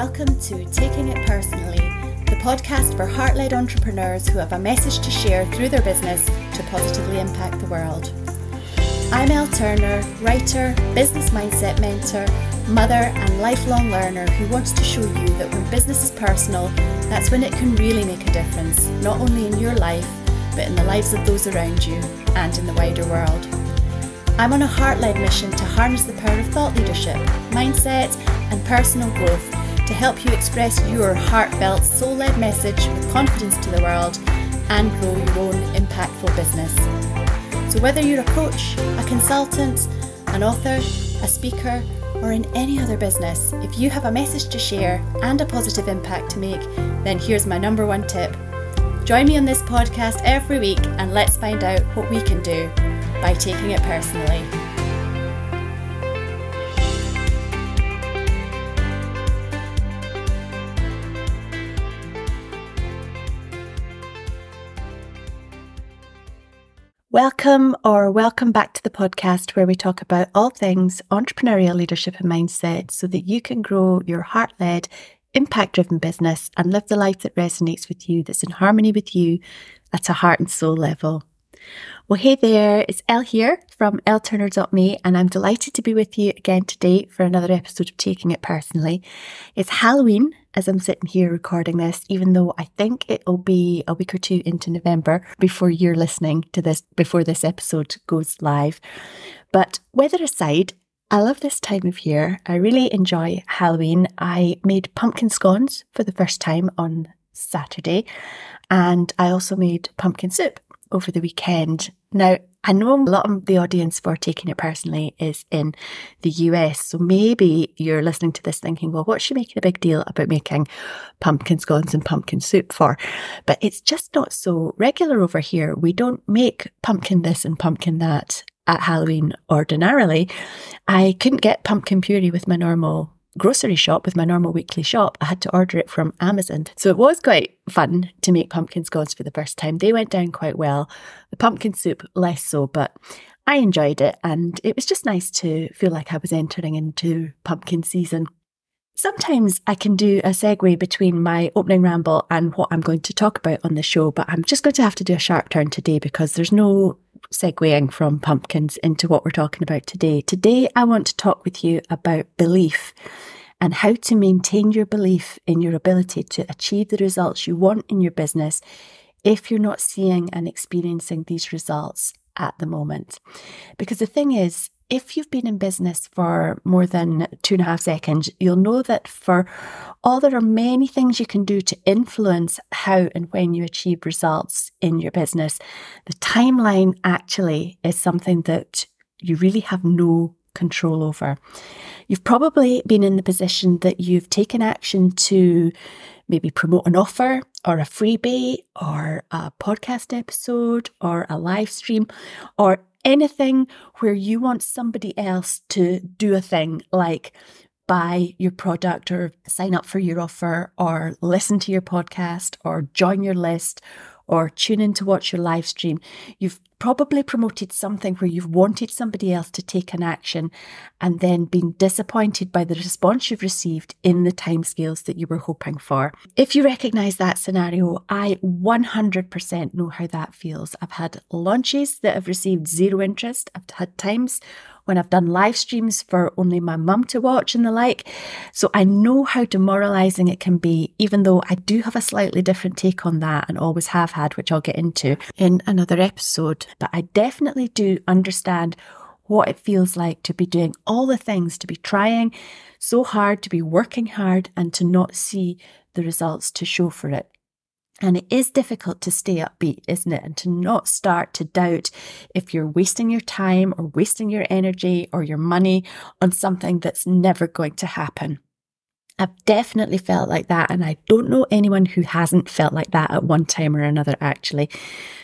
Welcome to Taking It Personally, the podcast for heart led entrepreneurs who have a message to share through their business to positively impact the world. I'm Elle Turner, writer, business mindset mentor, mother, and lifelong learner who wants to show you that when business is personal, that's when it can really make a difference, not only in your life, but in the lives of those around you and in the wider world. I'm on a heart led mission to harness the power of thought leadership, mindset, and personal growth to help you express your heartfelt, soul led message with confidence to the world and grow your own impactful business. So, whether you're a coach, a consultant, an author, a speaker, or in any other business, if you have a message to share and a positive impact to make, then here's my number one tip. Join me on this podcast every week and let's find out what we can do by taking it personally. Welcome or welcome back to the podcast where we talk about all things entrepreneurial leadership and mindset so that you can grow your heart led, impact driven business and live the life that resonates with you, that's in harmony with you at a heart and soul level. Well, hey there, it's Elle here from elleturner.me, and I'm delighted to be with you again today for another episode of Taking It Personally. It's Halloween as I'm sitting here recording this, even though I think it'll be a week or two into November before you're listening to this, before this episode goes live. But weather aside, I love this time of year. I really enjoy Halloween. I made pumpkin scones for the first time on Saturday, and I also made pumpkin soup over the weekend. Now, I know a lot of the audience for taking it personally is in the US. So maybe you're listening to this thinking, well, what's she making a big deal about making pumpkin scones and pumpkin soup for? But it's just not so regular over here. We don't make pumpkin this and pumpkin that at Halloween ordinarily. I couldn't get pumpkin puree with my normal grocery shop with my normal weekly shop, I had to order it from Amazon. So it was quite fun to make pumpkin scones for the first time. They went down quite well. The pumpkin soup, less so, but I enjoyed it and it was just nice to feel like I was entering into pumpkin season. Sometimes I can do a segue between my opening ramble and what I'm going to talk about on the show, but I'm just going to have to do a sharp turn today because there's no segueing from pumpkins into what we're talking about today. Today, I want to talk with you about belief and how to maintain your belief in your ability to achieve the results you want in your business if you're not seeing and experiencing these results at the moment. Because the thing is, if you've been in business for more than two and a half seconds, you'll know that for all there are many things you can do to influence how and when you achieve results in your business. The timeline actually is something that you really have no control over. You've probably been in the position that you've taken action to maybe promote an offer or a freebie or a podcast episode or a live stream or anything where you want somebody else to do a thing like buy your product or sign up for your offer or listen to your podcast or join your list or tune in to watch your live stream. You've probably promoted something where you've wanted somebody else to take an action and then been disappointed by the response you've received in the timescales that you were hoping for. If you recognize that scenario, I 100% know how that feels. I've had launches that have received zero interest. I've had times when I've done live streams for only my mum to watch and the like. So I know how demoralizing it can be, even though I do have a slightly different take on that and always have had, which I'll get into in another episode. But I definitely do understand what it feels like to be doing all the things, to be trying so hard, to be working hard, and to not see the results to show for it. And it is difficult to stay upbeat, isn't it? And to not start to doubt if you're wasting your time or wasting your energy or your money on something that's never going to happen. I've definitely felt like that, and I don't know anyone who hasn't felt like that at one time or another, actually.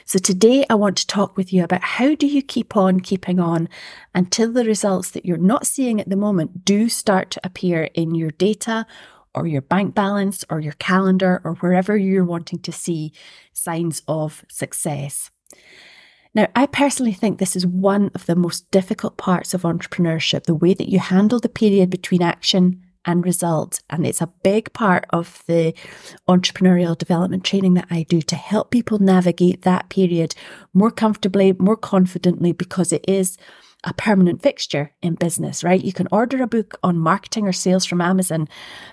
So, today I want to talk with you about how do you keep on keeping on until the results that you're not seeing at the moment do start to appear in your data or your bank balance or your calendar or wherever you're wanting to see signs of success. Now, I personally think this is one of the most difficult parts of entrepreneurship the way that you handle the period between action and result. And it's a big part of the entrepreneurial development training that I do to help people navigate that period more comfortably, more confidently, because it is a permanent fixture in business, right? You can order a book on marketing or sales from Amazon,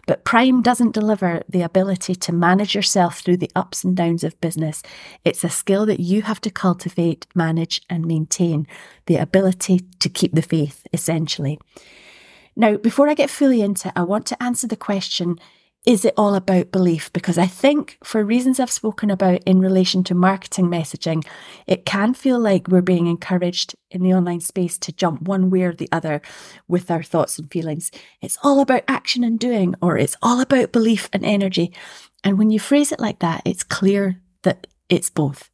but Prime doesn't deliver the ability to manage yourself through the ups and downs of business. It's a skill that you have to cultivate, manage, and maintain the ability to keep the faith, essentially. Now, before I get fully into it, I want to answer the question is it all about belief? Because I think, for reasons I've spoken about in relation to marketing messaging, it can feel like we're being encouraged in the online space to jump one way or the other with our thoughts and feelings. It's all about action and doing, or it's all about belief and energy. And when you phrase it like that, it's clear that it's both.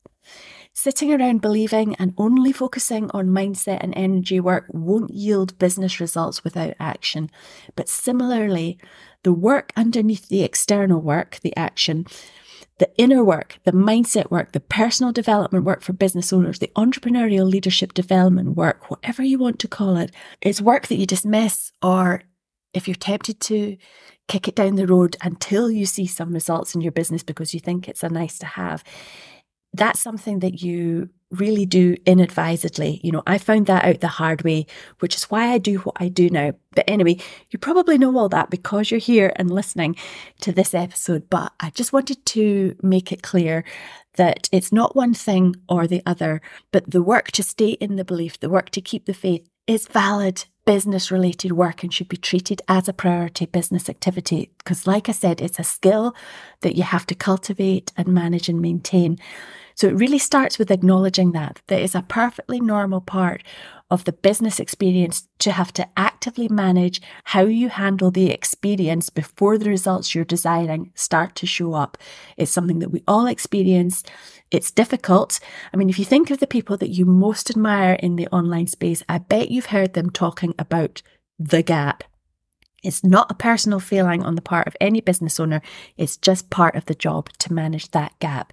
Sitting around believing and only focusing on mindset and energy work won't yield business results without action. But similarly, the work underneath the external work, the action, the inner work, the mindset work, the personal development work for business owners, the entrepreneurial leadership development work, whatever you want to call it, is work that you dismiss or if you're tempted to kick it down the road until you see some results in your business because you think it's a nice to have that's something that you really do inadvisedly. You know, I found that out the hard way, which is why I do what I do now. But anyway, you probably know all that because you're here and listening to this episode. But I just wanted to make it clear that it's not one thing or the other, but the work to stay in the belief, the work to keep the faith is valid business related work and should be treated as a priority business activity. Because, like I said, it's a skill that you have to cultivate and manage and maintain. So, it really starts with acknowledging that, that is a perfectly normal part of the business experience to have to actively manage how you handle the experience before the results you're desiring start to show up. It's something that we all experience. It's difficult. I mean, if you think of the people that you most admire in the online space, I bet you've heard them talking about the gap. It's not a personal feeling on the part of any business owner. It's just part of the job to manage that gap.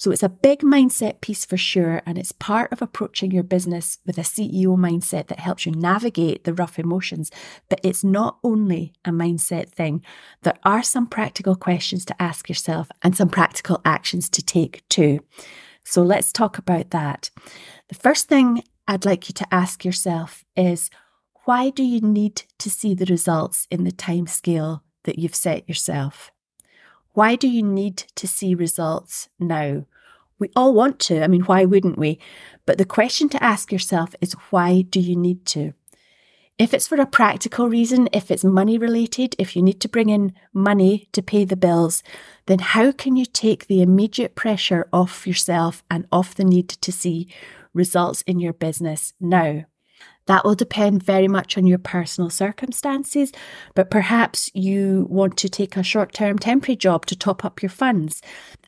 So it's a big mindset piece for sure. And it's part of approaching your business with a CEO mindset that helps you navigate the rough emotions. But it's not only a mindset thing. There are some practical questions to ask yourself and some practical actions to take too. So let's talk about that. The first thing I'd like you to ask yourself is why do you need to see the results in the time scale that you've set yourself? Why do you need to see results now? We all want to. I mean, why wouldn't we? But the question to ask yourself is why do you need to? If it's for a practical reason, if it's money related, if you need to bring in money to pay the bills, then how can you take the immediate pressure off yourself and off the need to see results in your business now? That will depend very much on your personal circumstances, but perhaps you want to take a short term temporary job to top up your funds.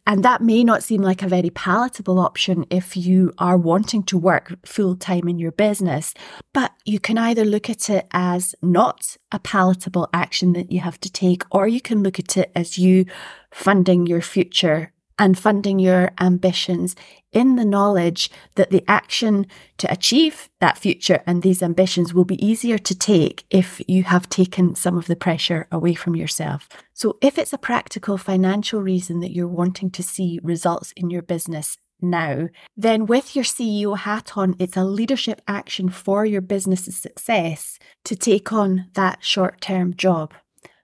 And that may not seem like a very palatable option if you are wanting to work full time in your business, but you can either look at it as not a palatable action that you have to take, or you can look at it as you funding your future and funding your ambitions in the knowledge that the action to achieve that future and these ambitions will be easier to take if you have taken some of the pressure away from yourself. So, if it's a practical financial reason that you're wanting to see results in your business now, then with your CEO hat on, it's a leadership action for your business's success to take on that short term job.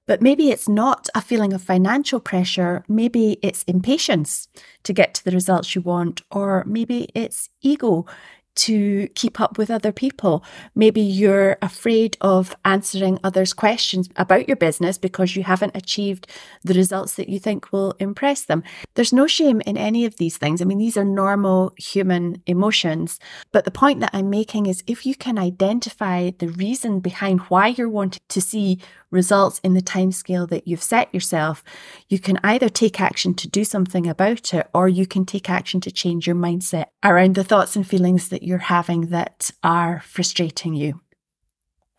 But maybe it's not a feeling of financial pressure. Maybe it's impatience to get to the results you want, or maybe it's ego to keep up with other people. Maybe you're afraid of answering others' questions about your business because you haven't achieved the results that you think will impress them. There's no shame in any of these things. I mean, these are normal human emotions. But the point that I'm making is if you can identify the reason behind why you're wanting to see results in the timescale that you've set yourself, you can either take action to do something about it or you can take action to change your mindset around the thoughts and feelings that you're having that are frustrating you.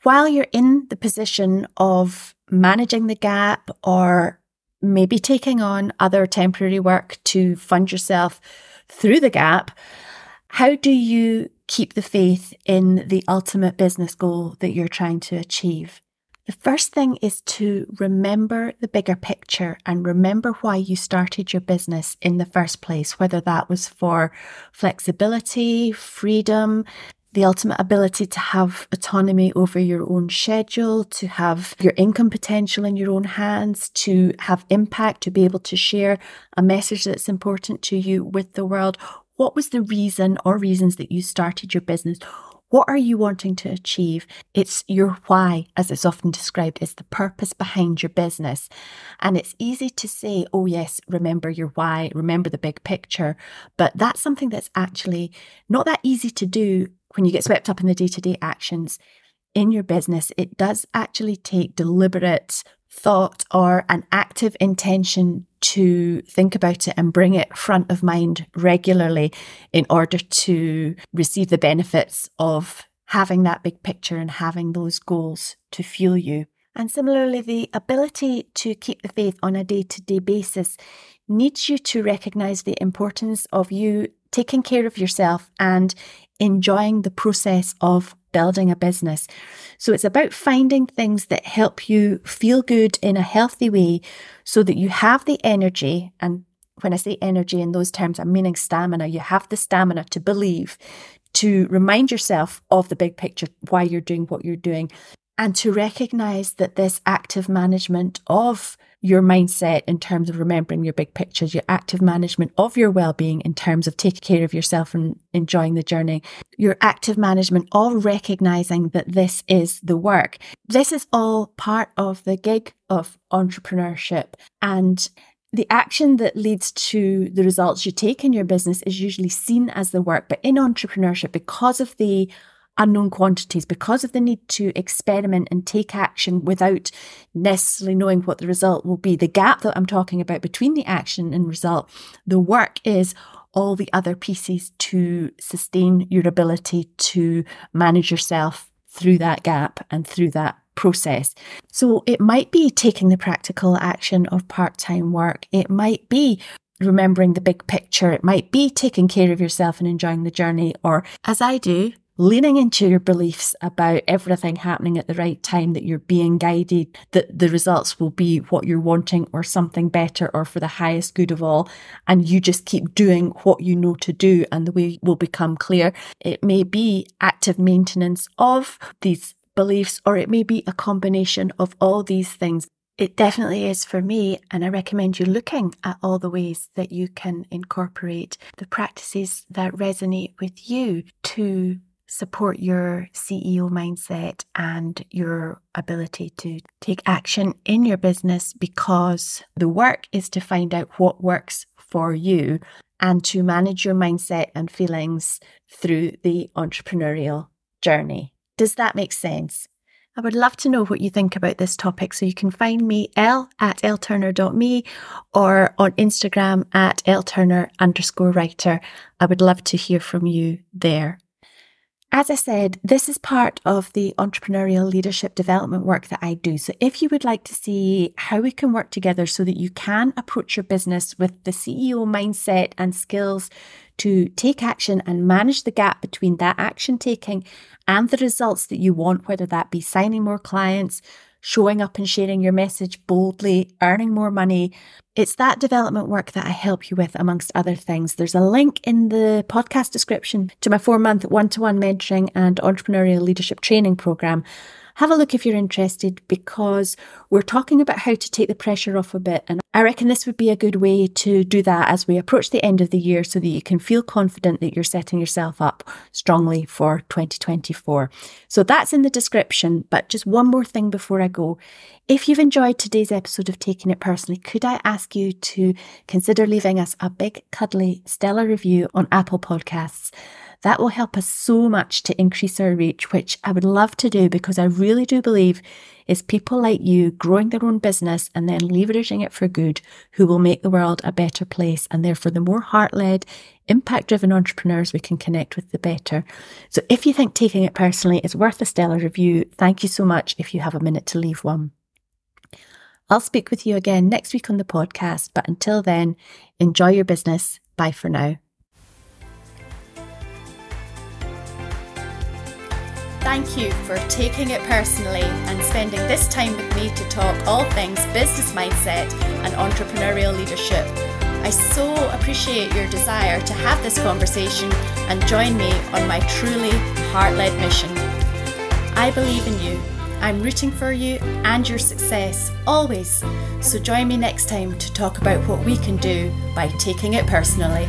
While you're in the position of managing the gap or maybe taking on other temporary work to fund yourself through the gap, how do you keep the faith in the ultimate business goal that you're trying to achieve? The first thing is to remember the bigger picture and remember why you started your business in the first place, whether that was for flexibility, freedom, the ultimate ability to have autonomy over your own schedule, to have your income potential in your own hands, to have impact, to be able to share a message that's important to you with the world. What was the reason or reasons that you started your business? What are you wanting to achieve? It's your why, as it's often described, is the purpose behind your business. And it's easy to say, oh, yes, remember your why, remember the big picture. But that's something that's actually not that easy to do when you get swept up in the day to day actions in your business. It does actually take deliberate thought or an active intention to think about it and bring it front of mind regularly in order to receive the benefits of having that big picture and having those goals to fuel you. And similarly, the ability to keep the faith on a day to day basis needs you to recognize the importance of you taking care of yourself and enjoying the process of building a business. So it's about finding things that help you feel good in a healthy way so that you have the energy. And when I say energy in those terms, I'm meaning stamina. You have the stamina to believe, to remind yourself of the big picture, why you're doing what you're doing, and to recognize that this active management of your mindset in terms of remembering your big pictures, your active management of your well-being in terms of taking care of yourself and enjoying the journey, your active management of recognizing that this is the work. This is all part of the gig of entrepreneurship and the action that leads to the results you take in your business is usually seen as the work. But in entrepreneurship, because of the unknown quantities because of the need to experiment and take action without necessarily knowing what the result will be. The gap that I'm talking about between the action and result, the work is all the other pieces to sustain your ability to manage yourself through that gap and through that process. So it might be taking the practical action of part time work. It might be remembering the big picture. It might be taking care of yourself and enjoying the journey, or as I do, leaning into your beliefs about everything happening at the right time, that you're being guided, that the results will be what you're wanting or something better or for the highest good of all. And you just keep doing what you know to do and the way will become clear. It may be active maintenance of these beliefs, or it may be a combination of all these things. It definitely is for me, and I recommend you looking at all the ways that you can incorporate the practices that resonate with you to support your CEO mindset and your ability to take action in your business because the work is to find out what works for you and to manage your mindset and feelings through the entrepreneurial journey. Does that make sense? I would love to know what you think about this topic. So you can find me Elle at elleturner.me or on Instagram at elleturner underscore writer. I would love to hear from you there. As I said, this is part of the entrepreneurial leadership development work that I do. So if you would like to see how we can work together so that you can approach your business with the CEO mindset and skills to take action and manage the gap between that action taking and the results that you want, whether that be signing more clients, showing up and sharing your message boldly, earning more money. It's that development work that I help you with, amongst other things. There's a link in the podcast description to my four month one to one mentoring and entrepreneurial leadership training program. Have a look if you're interested because we're talking about how to take the pressure off a bit. And I reckon this would be a good way to do that as we approach the end of the year so that you can feel confident that you're setting yourself up strongly for 2024. So that's in the description. But just one more thing before I go. If you've enjoyed today's episode of Taking It Personally, could I ask you to consider leaving us a big, cuddly, stellar review on Apple Podcasts? That will help us so much to increase our reach, which I would love to do because I really do believe it's people like you growing their own business and then leveraging it for good who will make the world a better place. And therefore, the more heart led, impact driven entrepreneurs we can connect with, the better. So if you think taking it personally is worth a stellar review, thank you so much if you have a minute to leave one. I'll speak with you again next week on the podcast, but until then, enjoy your business. Bye for now. thank you for taking it personally and spending this time with me to talk all things business mindset and entrepreneurial leadership. I so appreciate your desire to have this conversation and join me on my truly heart led mission. I believe in you. I'm rooting for you and your success always. So join me next time to talk about what we can do by taking it personally.